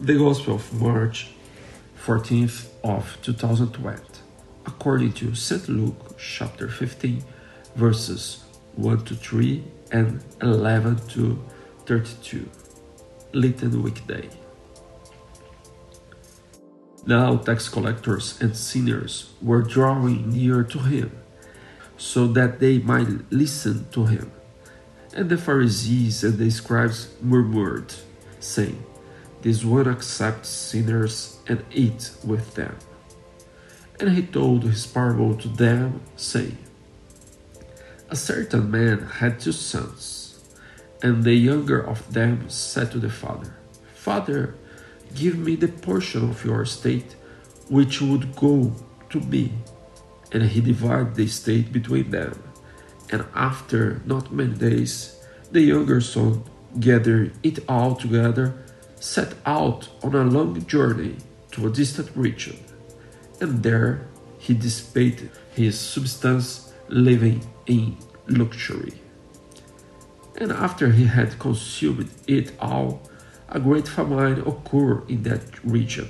The Gospel of March 14th of 2020, according to St. Luke chapter 15, verses 1 to 3 and 11 to 32. Lenten weekday. Now tax collectors and sinners were drawing near to him, so that they might listen to him. And the Pharisees and the scribes murmured, saying, this one accepts sinners and eats with them. And he told his parable to them, saying, A certain man had two sons, and the younger of them said to the father, Father, give me the portion of your estate which would go to me. And he divided the estate between them. And after not many days, the younger son gathered it all together set out on a long journey to a distant region, and there he dissipated his substance, living in luxury. And after he had consumed it all, a great famine occurred in that region,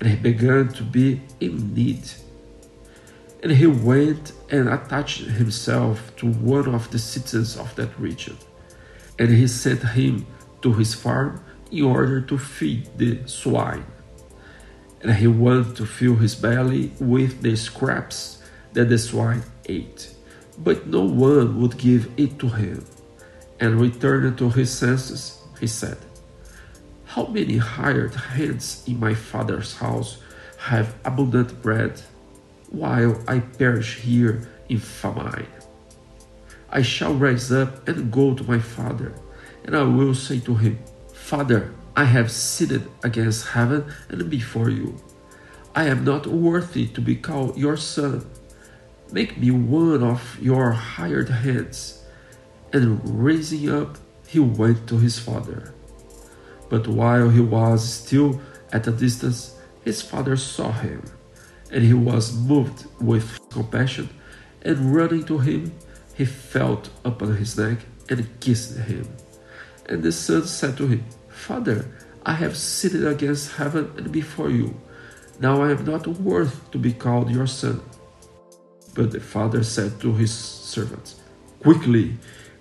and he began to be in need. And he went and attached himself to one of the citizens of that region, and he sent him to his farm in order to feed the swine. And he wanted to fill his belly with the scraps that the swine ate. But no one would give it to him. And returning to his senses, he said, How many hired hands in my father's house have abundant bread, while I perish here in famine? I shall rise up and go to my father, and I will say to him, Father, I have sinned against heaven and before you. I am not worthy to be called your son. Make me one of your hired hands. And raising up, he went to his father. But while he was still at a distance, his father saw him, and he was moved with compassion, and running to him, he fell upon his neck and kissed him. And the son said to him, Father, I have sinned against heaven and before you. Now I am not worth to be called your son. But the father said to his servants, Quickly,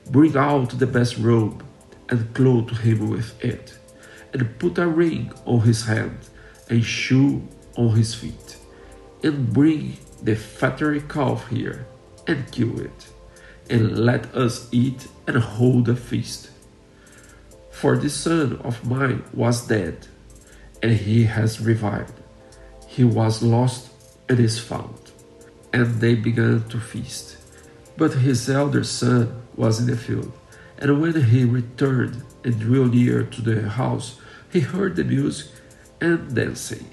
bring out the best robe and clothe him with it, and put a ring on his hand and shoe on his feet, and bring the fattened calf here and kill it, and let us eat and hold a feast. For this son of mine was dead, and he has revived. He was lost and is found. And they began to feast. But his elder son was in the field. And when he returned and drew near to the house, he heard the music and dancing.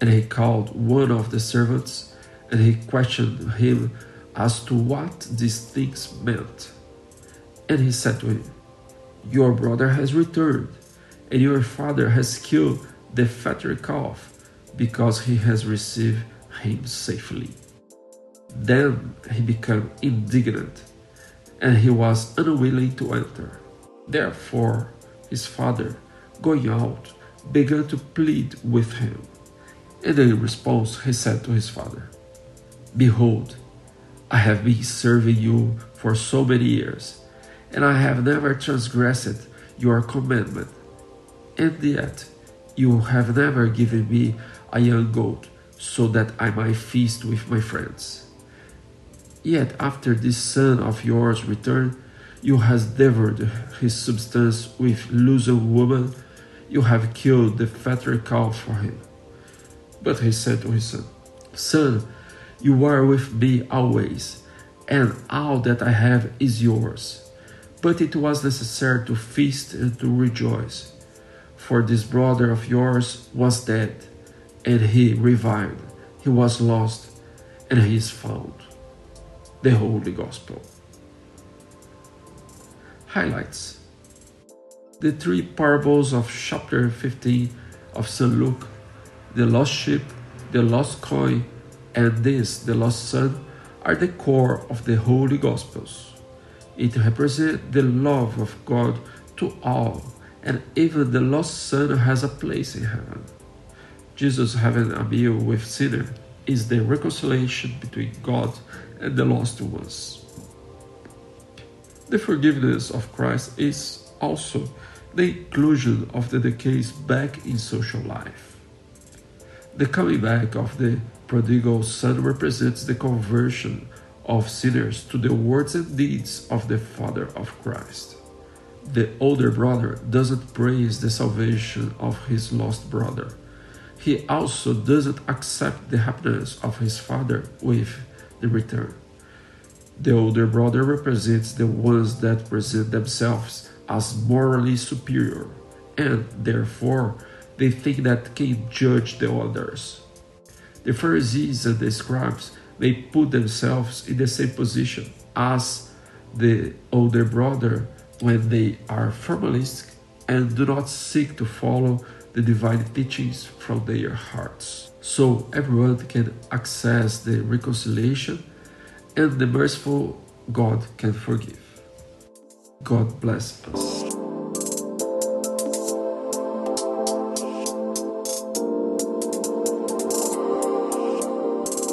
And he called one of the servants, and he questioned him as to what these things meant. And he said to him, your brother has returned, and your father has killed the fatted calf, because he has received him safely. Then he became indignant, and he was unwilling to enter. Therefore, his father, going out, began to plead with him. And in response, he said to his father, Behold, I have been serving you for so many years and I have never transgressed your commandment. And yet you have never given me a young goat so that I might feast with my friends. Yet after this son of yours returned, you have devoured his substance with loosened woman, you have killed the fatter calf for him. But he said to his son, Son, you are with me always, and all that I have is yours. But it was necessary to feast and to rejoice, for this brother of yours was dead, and he revived. He was lost, and he is found. The Holy Gospel. Highlights The three parables of chapter 15 of St. Luke the lost sheep, the lost coin, and this, the lost son, are the core of the Holy Gospels. It represents the love of God to all and even the lost son has a place in heaven. Jesus having a meal with sinner is the reconciliation between God and the lost ones. The forgiveness of Christ is also the inclusion of the decays back in social life. The coming back of the prodigal son represents the conversion of sinners to the words and deeds of the Father of Christ. The older brother doesn't praise the salvation of his lost brother. He also doesn't accept the happiness of his father with the return. The older brother represents the ones that present themselves as morally superior, and therefore they think that can judge the others. The Pharisees and the scribes may put themselves in the same position as the older brother when they are formalistic and do not seek to follow the divine teachings from their hearts. So everyone can access the reconciliation and the merciful God can forgive. God bless us.